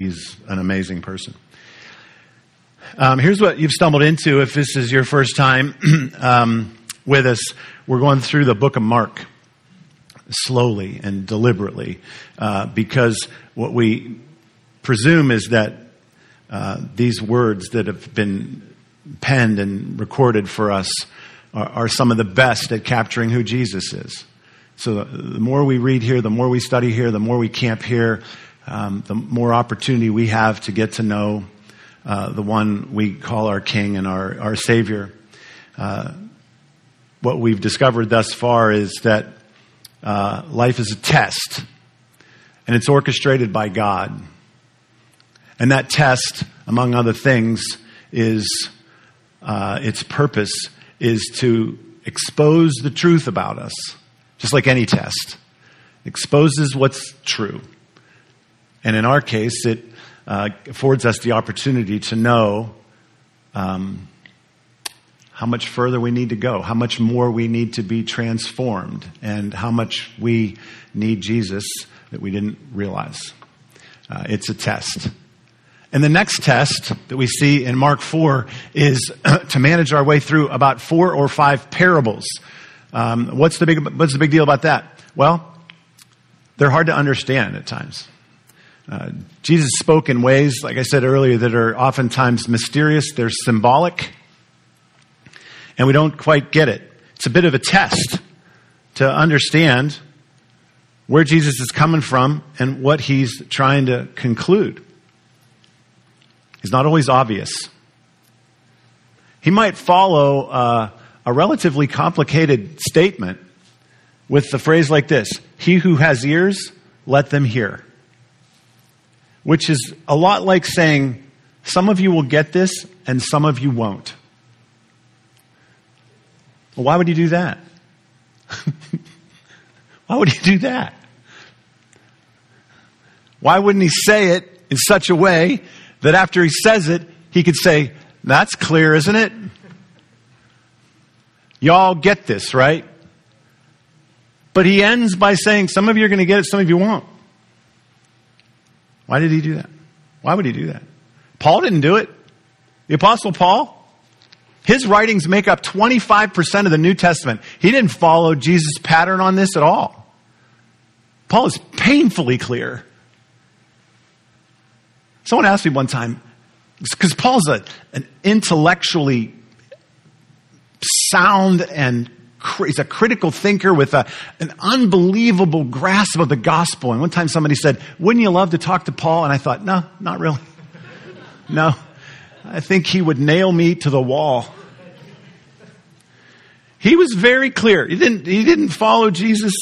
He's an amazing person. Um, here's what you've stumbled into if this is your first time um, with us. We're going through the book of Mark slowly and deliberately uh, because what we presume is that uh, these words that have been penned and recorded for us are, are, some of the best at capturing who Jesus is. So the, the more we read here, the more we study here, the more we camp here, um, the more opportunity we have to get to know uh, the one we call our King and our, our Savior. Uh, what we've discovered thus far is that uh, life is a test, and it's orchestrated by God. And that test, among other things, is uh, its purpose is to expose the truth about us, just like any test. exposes what's true. And in our case, it uh, affords us the opportunity to know um, how much further we need to go, how much more we need to be transformed, and how much we need Jesus that we didn't realize. Uh, it's a test. And the next test that we see in Mark 4 is to manage our way through about four or five parables. Um, what's, the big, what's the big deal about that? Well, they're hard to understand at times. Uh, Jesus spoke in ways, like I said earlier, that are oftentimes mysterious, they're symbolic, and we don't quite get it. It's a bit of a test to understand where Jesus is coming from and what he's trying to conclude. He's not always obvious. He might follow uh, a relatively complicated statement with the phrase like this He who has ears, let them hear which is a lot like saying, some of you will get this and some of you won't. Well, why would he do that? why would he do that? Why wouldn't he say it in such a way that after he says it, he could say, That's clear, isn't it? Y'all get this, right? But he ends by saying, Some of you are going to get it, some of you won't. Why did he do that? Why would he do that? Paul didn't do it. The apostle Paul, his writings make up 25% of the New Testament. He didn't follow Jesus' pattern on this at all. Paul is painfully clear. Someone asked me one time, because Paul's a, an intellectually sound and he's a critical thinker with a, an unbelievable grasp of the gospel. And one time somebody said, Wouldn't you love to talk to Paul? And I thought, No, not really. No. I think he would nail me to the wall. He was very clear. He didn't, he didn't follow Jesus'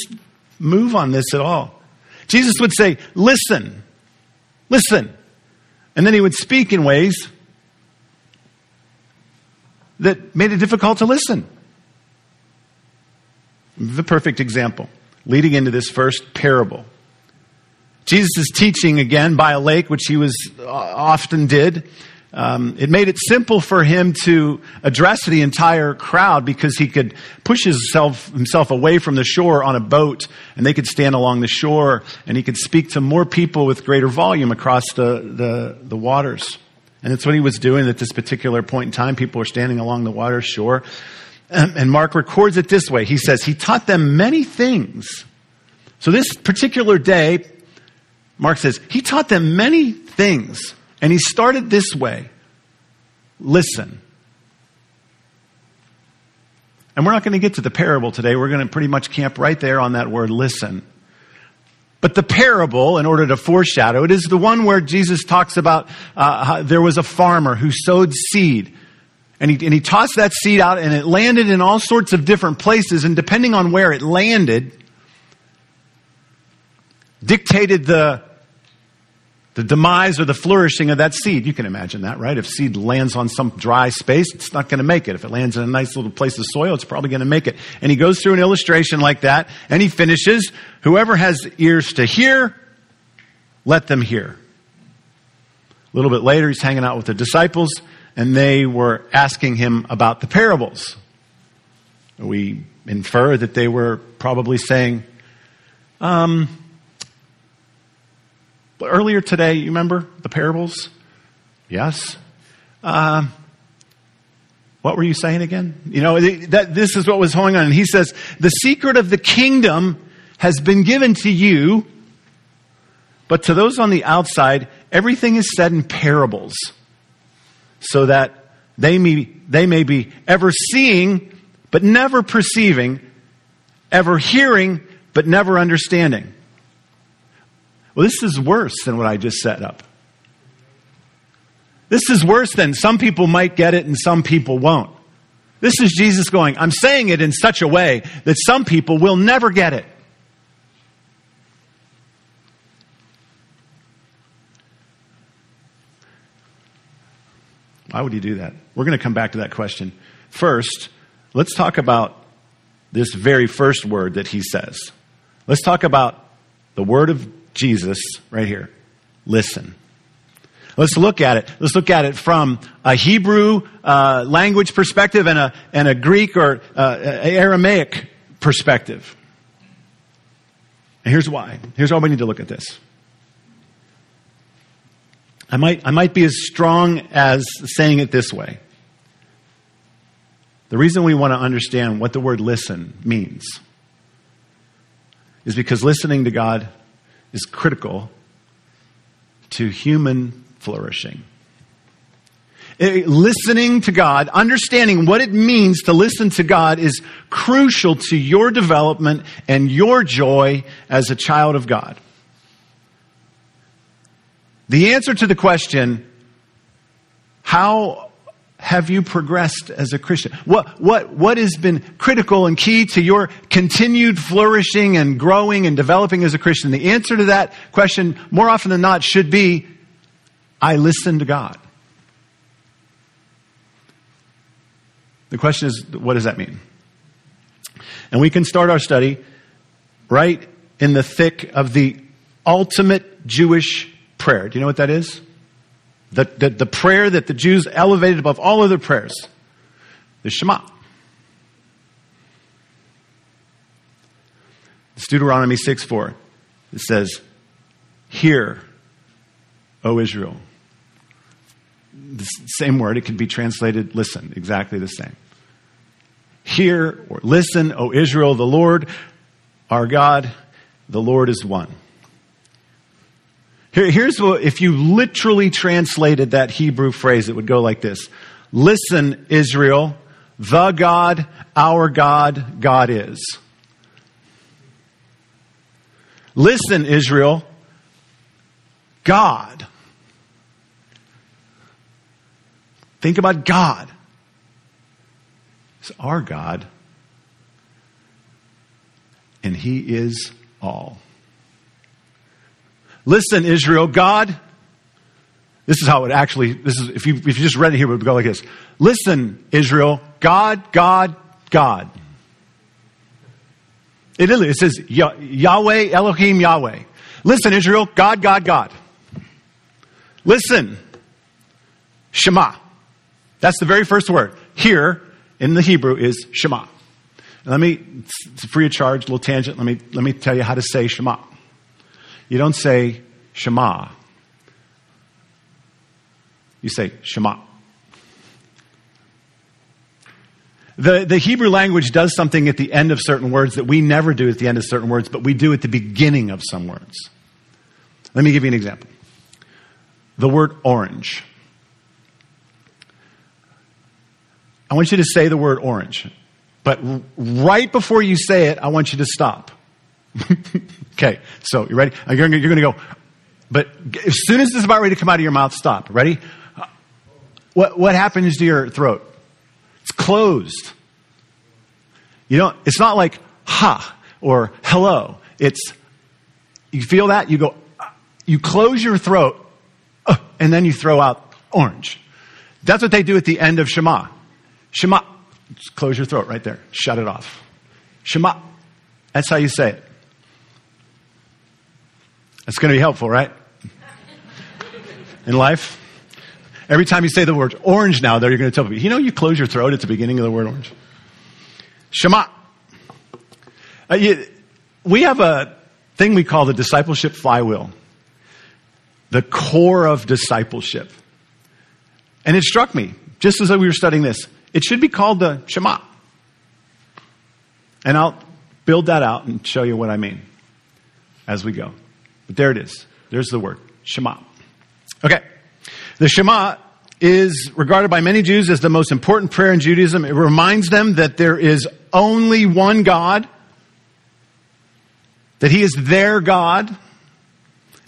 move on this at all. Jesus would say, Listen, listen. And then he would speak in ways that made it difficult to listen. The perfect example leading into this first parable. Jesus is teaching again by a lake, which he was uh, often did. Um, it made it simple for him to address the entire crowd because he could push himself, himself away from the shore on a boat and they could stand along the shore and he could speak to more people with greater volume across the, the, the waters. And that's what he was doing at this particular point in time. People were standing along the water shore. Um, and Mark records it this way. He says, He taught them many things. So this particular day, Mark says, He taught them many things. And he started this way listen. And we're not going to get to the parable today. We're going to pretty much camp right there on that word listen. But the parable, in order to foreshadow it, is the one where Jesus talks about uh, there was a farmer who sowed seed and he, and he tossed that seed out and it landed in all sorts of different places. And depending on where it landed, dictated the, the demise or the flourishing of that seed. You can imagine that, right? If seed lands on some dry space, it's not going to make it. If it lands in a nice little place of soil, it's probably going to make it. And he goes through an illustration like that and he finishes, whoever has ears to hear, let them hear. A little bit later, he's hanging out with the disciples and they were asking him about the parables. We infer that they were probably saying, um, But earlier today, you remember the parables? Yes. Uh, what were you saying again? You know, that, this is what was going on. And he says, the secret of the kingdom has been given to you, but to those on the outside, everything is said in parables, so that they may, they may be ever seeing, but never perceiving, ever hearing, but never understanding. Well, this is worse than what I just set up. This is worse than some people might get it and some people won't. This is Jesus going, I'm saying it in such a way that some people will never get it. Why would he do that? We're going to come back to that question. First, let's talk about this very first word that he says. Let's talk about the word of Jesus right here. Listen. Let's look at it. Let's look at it from a Hebrew uh, language perspective and a, and a Greek or uh, Aramaic perspective. And here's why. Here's why we need to look at this. I might, I might be as strong as saying it this way. The reason we want to understand what the word listen means is because listening to God is critical to human flourishing. Eh, listening to God, understanding what it means to listen to God is crucial to your development and your joy as a child of God. The answer to the question, how have you progressed as a Christian? What, what, what has been critical and key to your continued flourishing and growing and developing as a Christian? The answer to that question, more often than not, should be, I listen to God. The question is, what does that mean? And we can start our study right in the thick of the ultimate Jewish prayer. Do you know what that is? The, the, the prayer that the Jews elevated above all other prayers. The Shema. It's Deuteronomy 6 4. It says, Hear, O Israel. The same word, it can be translated listen, exactly the same. Hear or listen, O Israel, the Lord our God, the Lord is one. Here, here's what, if you literally translated that Hebrew phrase, it would go like this. Listen, Israel, the God, our God, God is. Listen, Israel, God. Think about God. It's our God, and He is all. Listen, Israel, God, this is how it actually, this is, if you, if you just read it here, it would go like this. Listen, Israel, God, God, God. It literally, it says Yahweh, Elohim, Yahweh. Listen, Israel, God, God, God. Listen, Shema. That's the very first word. Here in the Hebrew is Shema. let me, it's free of charge, little tangent, let me, let me tell you how to say Shema. You don't say Shema. You say Shema. The, the Hebrew language does something at the end of certain words that we never do at the end of certain words, but we do at the beginning of some words. Let me give you an example. The word orange. I want you to say the word orange, but right before you say it, I want you to stop. okay, so you ready? Uh, you're, you're going to go, but as soon as this is about ready to come out of your mouth, stop. Ready? Uh, what, what happens to your throat? It's closed. You know, it's not like ha or hello. It's, you feel that? You go, uh, you close your throat, uh, and then you throw out orange. That's what they do at the end of Shema. Shema. Close your throat right there. Shut it off. Shema. That's how you say it. That's going to be helpful, right? In life. Every time you say the word orange now, there you're going to tell people, you know, you close your throat at the beginning of the word orange. Shema. Uh, you, we have a thing we call the discipleship flywheel. the core of discipleship. And it struck me, just as we were studying this, it should be called the Shema. And I'll build that out and show you what I mean as we go. But there it is. There's the word, Shema. Okay. The Shema is regarded by many Jews as the most important prayer in Judaism. It reminds them that there is only one God, that He is their God,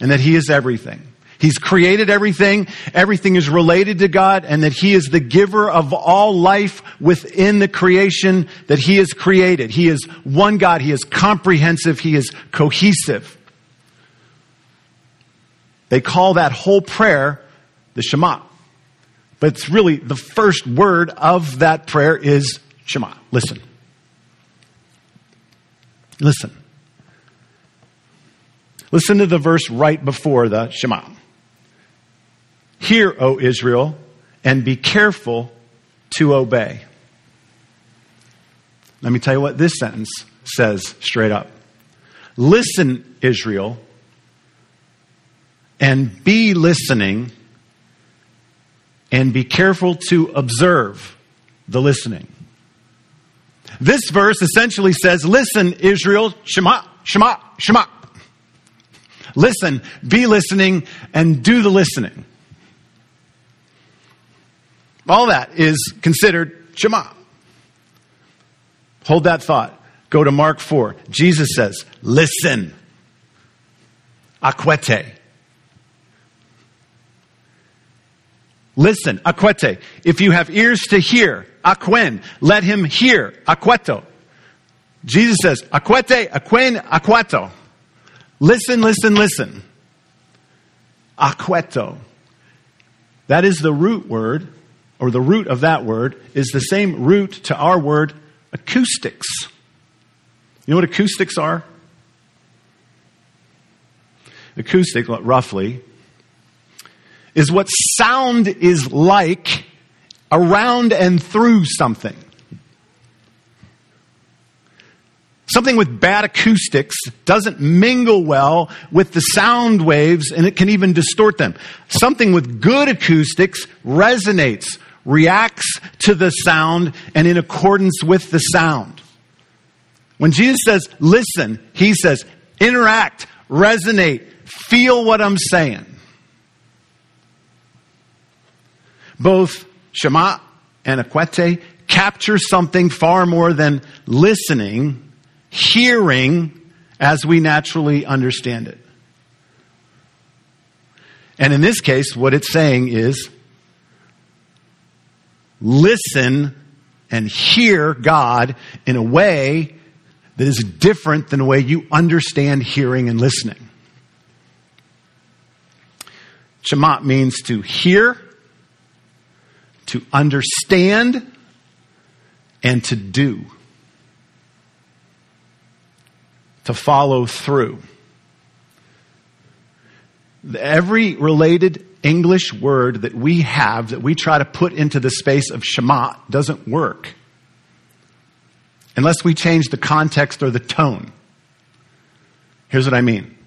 and that He is everything. He's created everything. Everything is related to God and that He is the giver of all life within the creation that He has created. He is one God. He is comprehensive. He is cohesive. They call that whole prayer the Shema. But it's really the first word of that prayer is Shema. Listen. Listen. Listen to the verse right before the Shema. Hear, O Israel, and be careful to obey. Let me tell you what this sentence says straight up. Listen, Israel, and be listening, and be careful to observe the listening. This verse essentially says, Listen, Israel, Shema, Shema, Shema. Listen, be listening, and do the listening. All that is considered Shema. Hold that thought. Go to Mark 4. Jesus says, Listen. Aquete. Listen, aquete. If you have ears to hear, aquen, let him hear, aqueto. Jesus says, aquete, aquen, aqueto. Listen, listen, listen. Aqueto. That is the root word or the root of that word, is the same root to our word acoustics. You know what acoustics are? Acoustic, roughly, is what sound is like around and through something. Something with bad acoustics doesn't mingle well with the sound waves and it can even distort them. Something with good acoustics resonates reacts to the sound and in accordance with the sound. When Jesus says, listen, he says, interact, resonate, feel what I'm saying. Both Shema and Aquete capture something far more than listening, hearing as we naturally understand it. And in this case, what it's saying is listen and hear God in a way that is different than the way you understand hearing and listening. Shema means to hear, to understand, and to do. To follow through. Every related English word that we have that we try to put into the space of Shema doesn't work unless we change the context or the tone. Here's what I mean.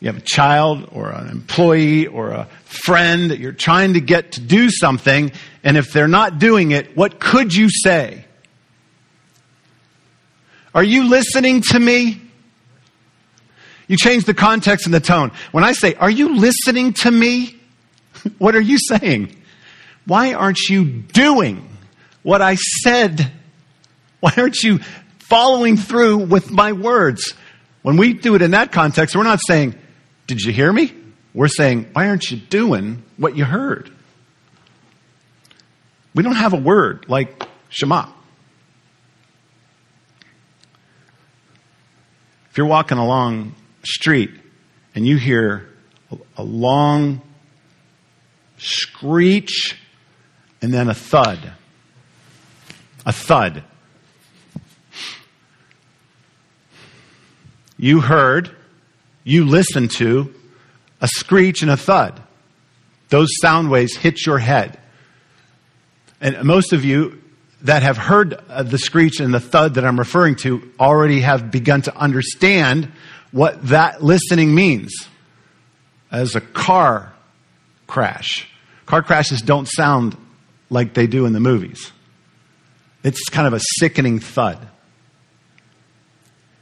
You have a child or an employee or a friend that you're trying to get to do something, and if they're not doing it, what could you say? Are you listening to me? You change the context and the tone. When I say, Are you listening to me? what are you saying? Why aren't you doing what I said? Why aren't you following through with my words? When we do it in that context, we're not saying, Did you hear me? We're saying, Why aren't you doing what you heard? We don't have a word like Shema. If you're walking along a street and you hear a long screech and then a thud. A thud. You heard, you listen to a screech and a thud. Those sound waves hit your head. And most of you that have heard uh, the screech and the thud that I'm referring to already have begun to understand what that listening means. as a car crash. Car crashes don't sound like they do in the movies. It's kind of a sickening thud.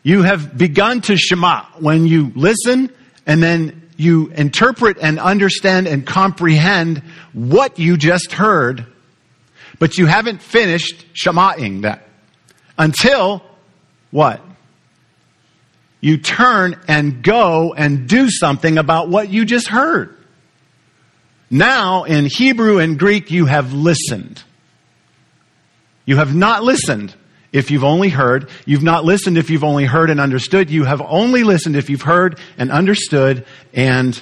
You have begun to Shema when you listen and then you interpret and understand and comprehend what you just heard, but you haven't finished Shema'ing that until what? You turn and go and do something about what you just heard. Now, in Hebrew and Greek, you have listened. You have not listened if you've only heard. You've not listened if you've only heard and understood. You have only listened if you've heard and understood and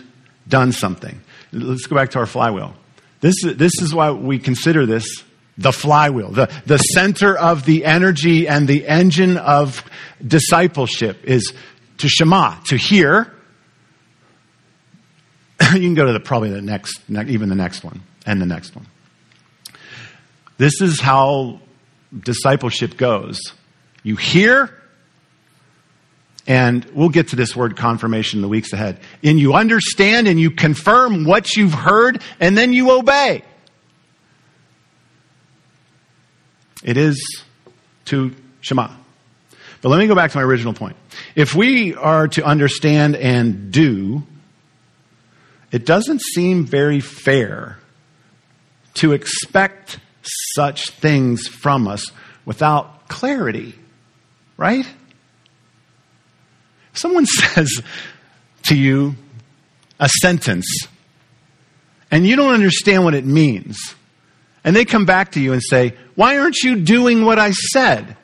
done something. Let's go back to our flywheel. This, this is why we consider this the flywheel, the, the center of the energy and the engine of discipleship is to Shema, to hear. you can go to the, probably the next, even the next one and the next one. This is how discipleship goes. You hear, and we'll get to this word confirmation in the weeks ahead. And you understand and you confirm what you've heard, and then you obey. It is to Shema. But let me go back to my original point. If we are to understand and do, it doesn't seem very fair to expect such things from us without clarity, right? Someone says to you a sentence and you don't understand what it means, and they come back to you and say, Why aren't you doing what I said?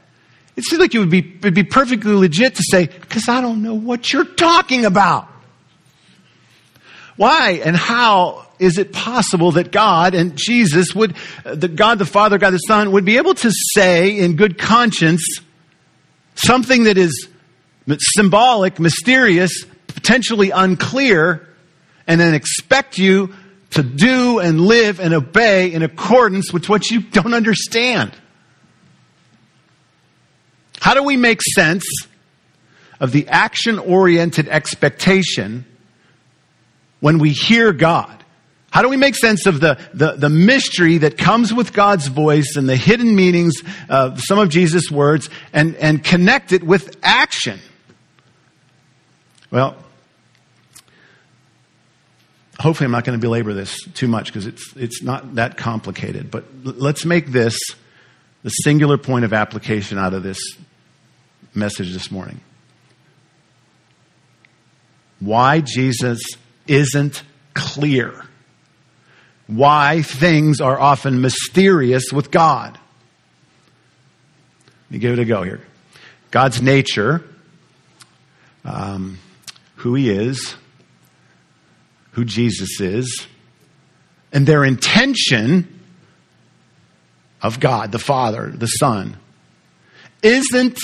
It seems like it would be, it'd be perfectly legit to say, Because I don't know what you're talking about. Why and how is it possible that God and Jesus would, uh, that God the Father, God the Son, would be able to say in good conscience something that is symbolic, mysterious, potentially unclear, and then expect you to do and live and obey in accordance with what you don't understand. How do we make sense of the action oriented expectation when we hear God? How do we make sense of the, the, the, mystery that comes with God's voice and the hidden meanings of some of Jesus' words and, and connect it with action? Well, hopefully I'm not going to belabor this too much because it's, it's not that complicated. But let's make this the singular point of application out of this message this morning. Why Jesus isn't clear. Why things are often mysterious with God. Let me give it a go here. God's nature, um, who He is, who Jesus is, and their intention of God, the Father, the Son, isn't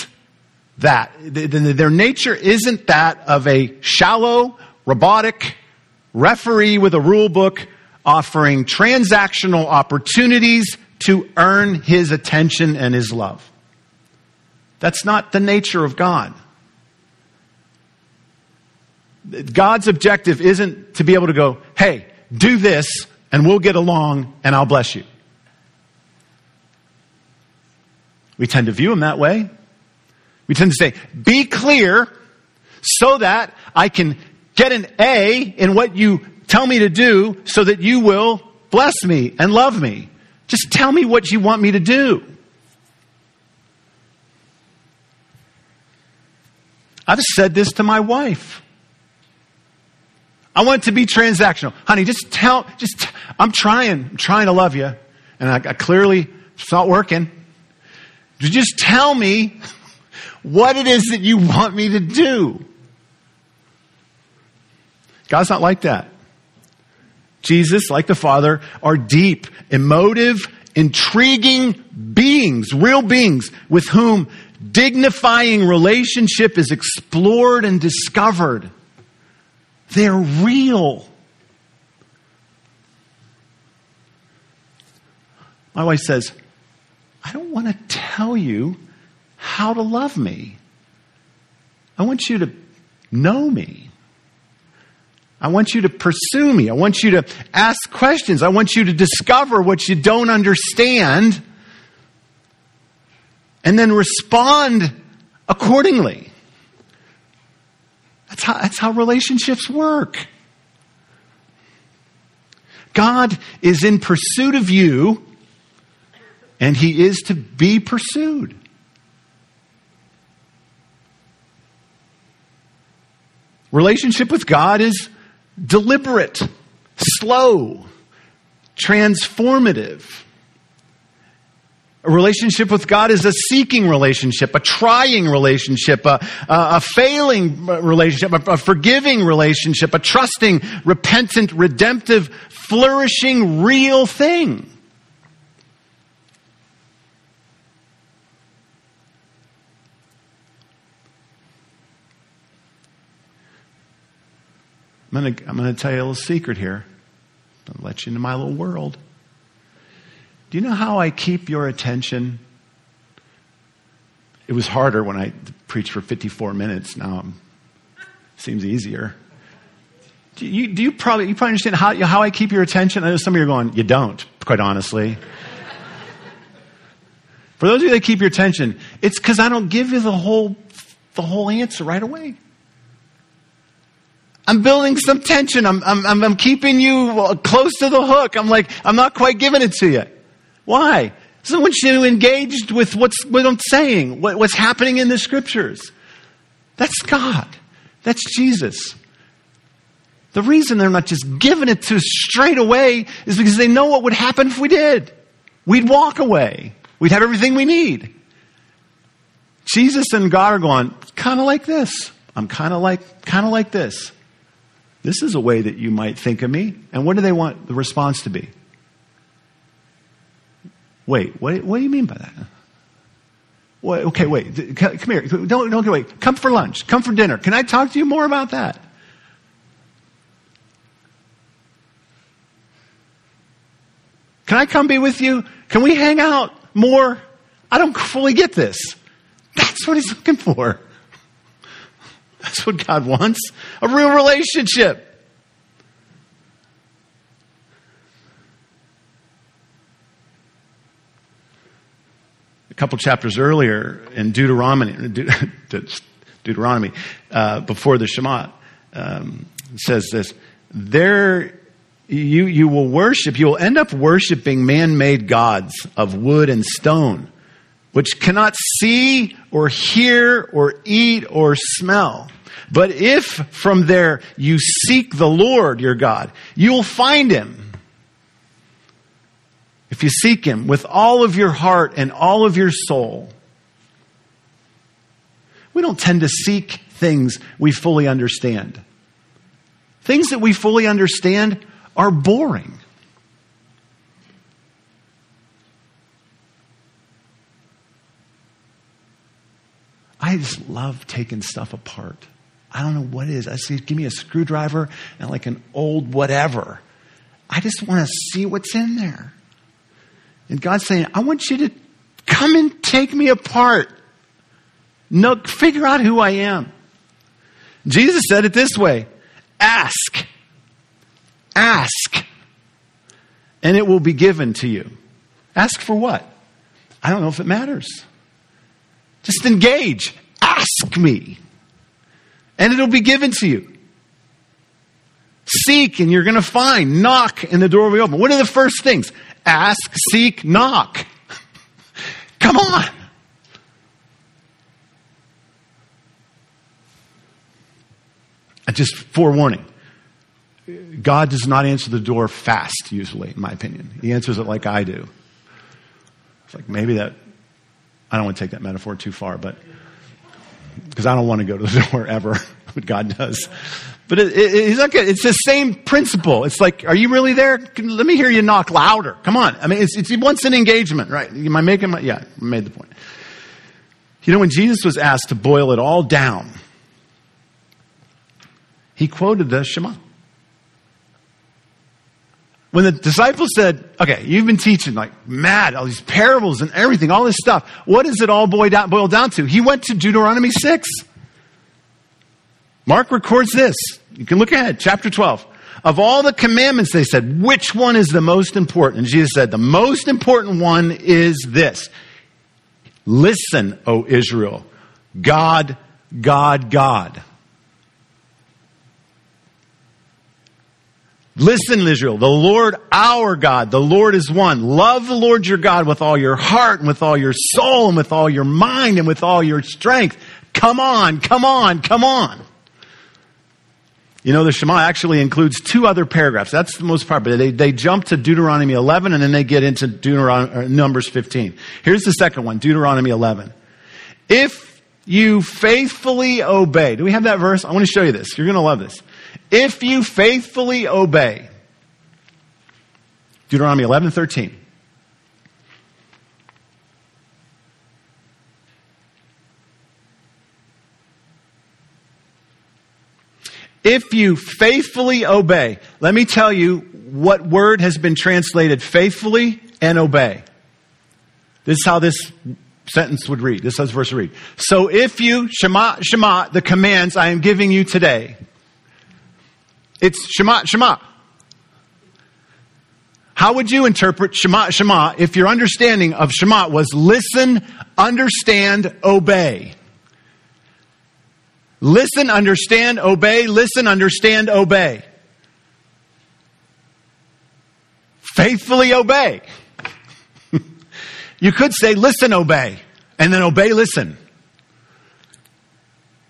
that. Their nature isn't that of a shallow, robotic referee with a rule book offering transactional opportunities to earn his attention and his love. That's not the nature of God. God's objective isn't to be able to go, hey, do this and we'll get along and I'll bless you. We tend to view him that way. We tend to say, be clear so that I can get an A in what you tell me to do so that you will bless me and love me. Just tell me what you want me to do. I've said this to my wife. I want it to be transactional. Honey, just tell, just, I'm trying, I'm trying to love you. And I, I clearly, it's not working. Just tell me what it is that you want me to do. God's not like that. Jesus, like the Father, are deep, emotive, intriguing beings, real beings with whom dignifying relationship is explored and discovered. They're real. My wife says, I don't want to tell you how to love me. I want you to know me. I want you to pursue me. I want you to ask questions. I want you to discover what you don't understand and then respond accordingly. That's how, that's how relationships work. God is in pursuit of you, and He is to be pursued. Relationship with God is deliberate, slow, transformative. A relationship with God is a seeking relationship, a trying relationship, a, a, a failing relationship, a, a forgiving relationship, a trusting, repentant, redemptive, flourishing, real thing. I'm going to I'm going to tell you a little secret here. I'll let you into my little world. Do you know how I keep your attention? It was harder when I preached for 54 minutes. Now it seems easier. Do you, do you probably you probably understand how, how I keep your attention? I know some of you are going, you don't, quite honestly. For those of you that keep your attention, it's because I don't give you the whole the whole answer right away. I'm building some tension. I'm, I'm, I'm keeping you uh, close to the hook. I'm like, I'm not quite giving it to you. Why? So I want you engaged with what's, what I'm saying, what, what's happening in the scriptures. That's God. That's Jesus. The reason they're not just giving it to us straight away is because they know what would happen if we did. We'd walk away. We'd have everything we need. Jesus and God are going, kind of like this. I'm kind of like, kind of like this. This is a way that you might think of me. And what do they want the response to be? Wait, what, what do you mean by that? Wait, okay, wait. Come here. Don't, don't wait. Come for lunch. Come for dinner. Can I talk to you more about that? Can I come be with you? Can we hang out more? I don't fully get this. That's what he's looking for. That's what God wants. A real relationship. a couple chapters earlier in Deuteronomy, Deuteronomy uh, before the Shema, um, says this: "There, you you will worship. You will end up worshiping man-made gods of wood and stone, which cannot see or hear or eat or smell." But if from there you seek the Lord your God, you will find him if you seek Him with all of your heart and all of your soul. We don't tend to seek things we fully understand. Things that we fully understand are boring. I just love taking stuff apart. I don't know what it is. I say, give me a screwdriver and like an old whatever. I just want to see what's in there. And God's saying, I want you to come and take me apart. No, figure out who I am. Jesus said it this way ask, ask, and it will be given to you. Ask for what? I don't know if it matters. Just engage. Ask me, and it'll be given to you. Seek, and you're going to find. Knock, and the door will be open. What are the first things? Ask, seek, knock. Come on. Uh, just forewarning. God does not answer the door fast, usually, in my opinion. He answers it like I do. It's like maybe that, I don't want to take that metaphor too far, but because I don't want to go to the door ever, but God does. But it, it, it's okay. It's the same principle. It's like, are you really there? Let me hear you knock louder. Come on. I mean, it's, it's once an engagement, right? Am I making my, yeah, I made the point. You know, when Jesus was asked to boil it all down, he quoted the Shema. When the disciples said, okay, you've been teaching like mad, all these parables and everything, all this stuff. What does it all boil down, boil down to? He went to Deuteronomy 6. Mark records this. You can look ahead, chapter 12. Of all the commandments, they said, which one is the most important? And Jesus said, the most important one is this. Listen, O Israel. God, God, God. Listen, Israel, the Lord our God, the Lord is one. Love the Lord your God with all your heart and with all your soul and with all your mind and with all your strength. Come on, come on, come on. You know, the Shema actually includes two other paragraphs. That's the most part, but they, they jump to Deuteronomy 11 and then they get into Deuteronomy, uh, Numbers 15. Here's the second one, Deuteronomy 11. If you faithfully obey, do we have that verse? I want to show you this. You're going to love this. If you faithfully obey, Deuteronomy 11, 13. If you faithfully obey, let me tell you what word has been translated faithfully and obey. This is how this sentence would read. This is verse would read. So if you, Shema, Shema, the commands I am giving you today, it's Shema, Shema. How would you interpret Shema, Shema if your understanding of Shema was listen, understand, obey? Listen, understand, obey, listen, understand, obey. Faithfully obey. you could say listen, obey, and then obey, listen.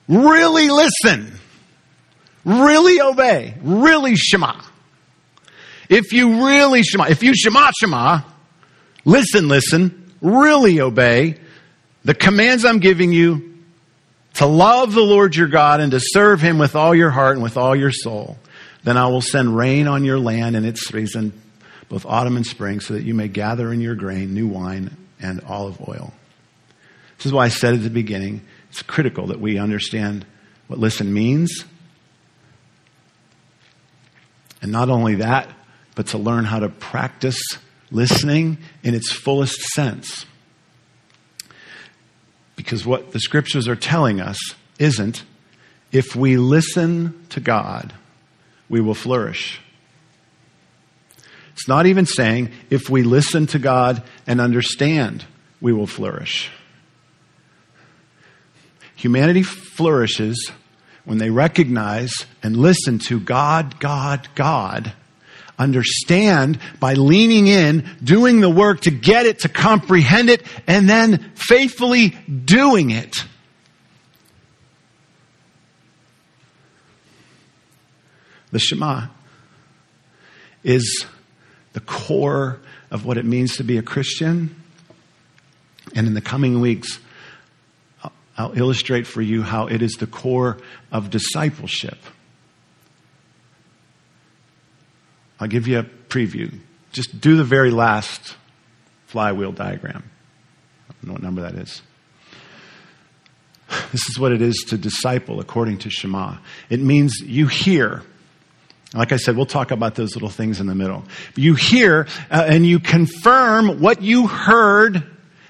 Really listen really obey, really shema. If you really shema, if you shema shema, listen, listen, really obey the commands I'm giving you to love the Lord your God and to serve him with all your heart and with all your soul, then I will send rain on your land in its season, both autumn and spring, so that you may gather in your grain new wine and olive oil. This is why I said at the beginning, it's critical that we understand what listen means and not only that, but to learn how to practice listening in its fullest sense. Because what the scriptures are telling us isn't if we listen to God, we will flourish. It's not even saying if we listen to God and understand, we will flourish. Humanity flourishes when they recognize and listen to God, God, God, understand by leaning in, doing the work to get it, to comprehend it, and then faithfully doing it. The Shema is the core of what it means to be a Christian. And in the coming weeks, I'll illustrate for you how it is the core of discipleship. I'll give you a preview. Just do the very last flywheel diagram. I don't know what number that is. This is what it is to disciple according to Shema. It means you hear. Like I said, we'll talk about those little things in the middle. You hear uh, and you confirm what you heard,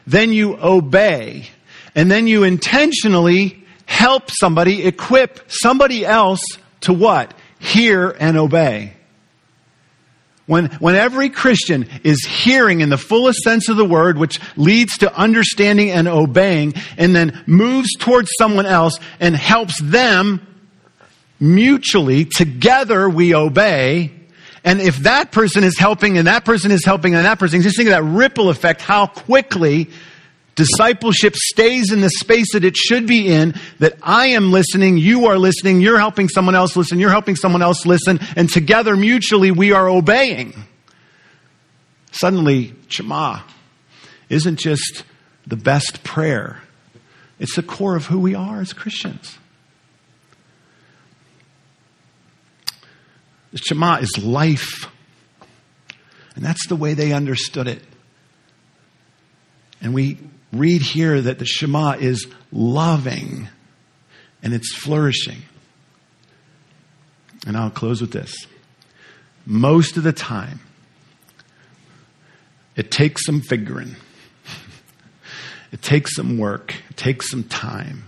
then you obey and then you intentionally help somebody, equip somebody else to what? Hear and obey. When, when every Christian is hearing in the fullest sense of the word, which leads to understanding and obeying, and then moves towards someone else and helps them mutually, together we obey. And if that person is helping and that person is helping and that person, just think of that ripple effect, how quickly Discipleship stays in the space that it should be in, that I am listening, you are listening, you're helping someone else listen, you're helping someone else listen, and together mutually we are obeying. Suddenly, Shema isn't just the best prayer, it's the core of who we are as Christians. Shema is life. And that's the way they understood it. And we read here that the Shema is loving and it's flourishing. And I'll close with this. Most of the time, it takes some figuring. It takes some work. It takes some time.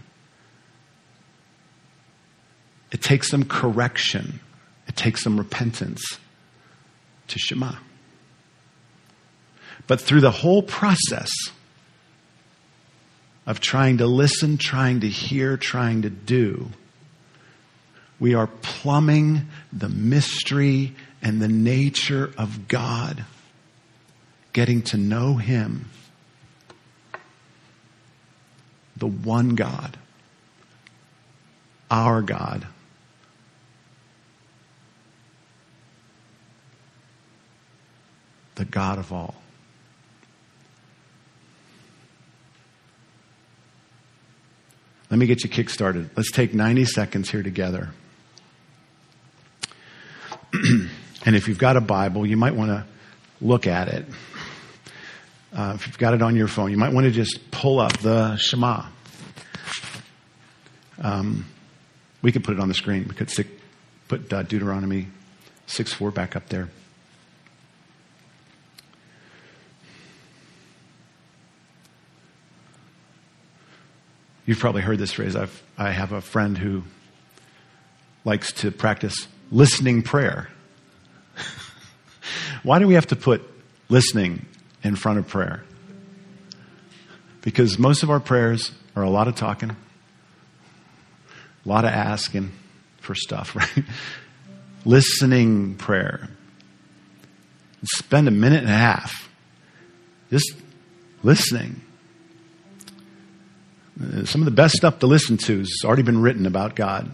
It takes some correction. It takes some repentance to Shema. But through the whole process of trying to listen, trying to hear, trying to do, we are plumbing the mystery and the nature of God, getting to know Him, the one God, our God. The God of all. Let me get you kick-started. Let's take 90 seconds here together. and if you've got a Bible, you might want to look at it. Uh, if you've got it on your phone, you might want to just pull up the Shema. Um, we could put it on the screen. We could stick, put uh, Deuteronomy 6 4 back up there. You've probably heard this phrase. I've, I have a friend who likes to practice listening prayer. Why do we have to put listening in front of prayer? Because most of our prayers are a lot of talking, a lot of asking for stuff, right? Listening prayer. Spend a minute and a half just listening. Uh, some of the best stuff to listen to has already been written about God.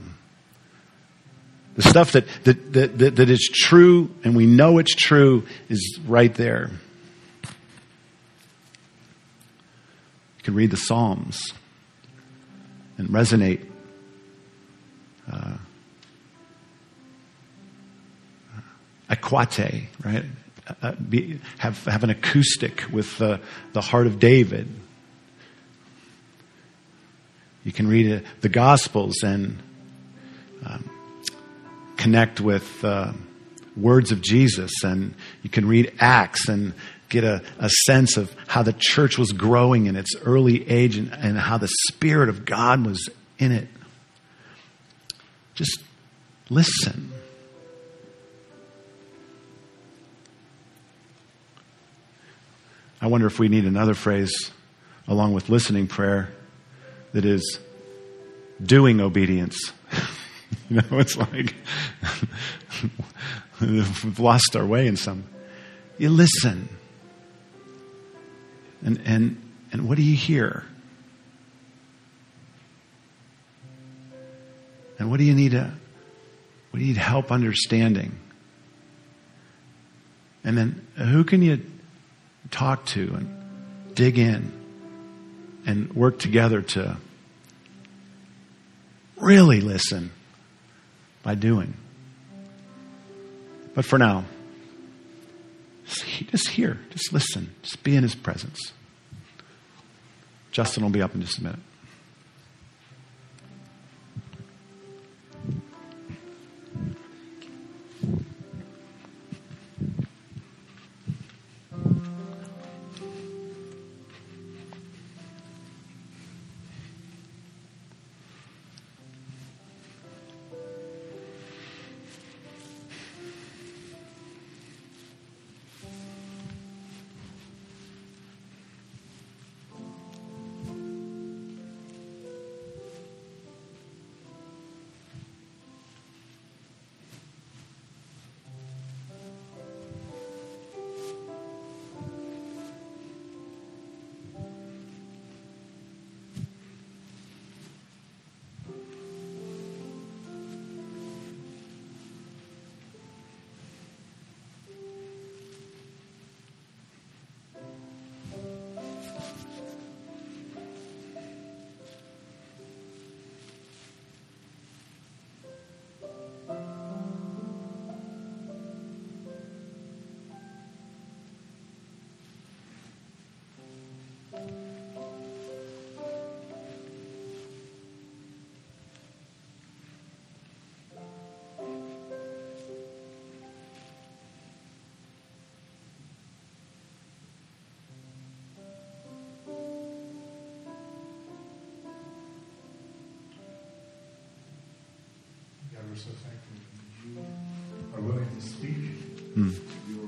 The stuff that, that, that, that, that is true and we know it's true is right there. You can read the Psalms and resonate. Uh, equate, right? Uh, be, have, have an acoustic with uh, the heart of David you can read the Gospels and um, connect with uh, words of Jesus, and you can read Acts and get a, a, sense of how the church was growing in its early age and, and how the Spirit of God was in it. Just listen. I wonder if we need another phrase along with listening prayer that is doing obedience. you know, it's like we've lost our way in some. You listen. And, and, and what do you hear? And what do you need to, what do you need help understanding? And then who can you talk to and dig in? And work together to really listen by doing. But for now, just hear, just listen, just be in his presence. Justin will be up in just a minute. Are so thankful that you are willing to speak. Hmm. Are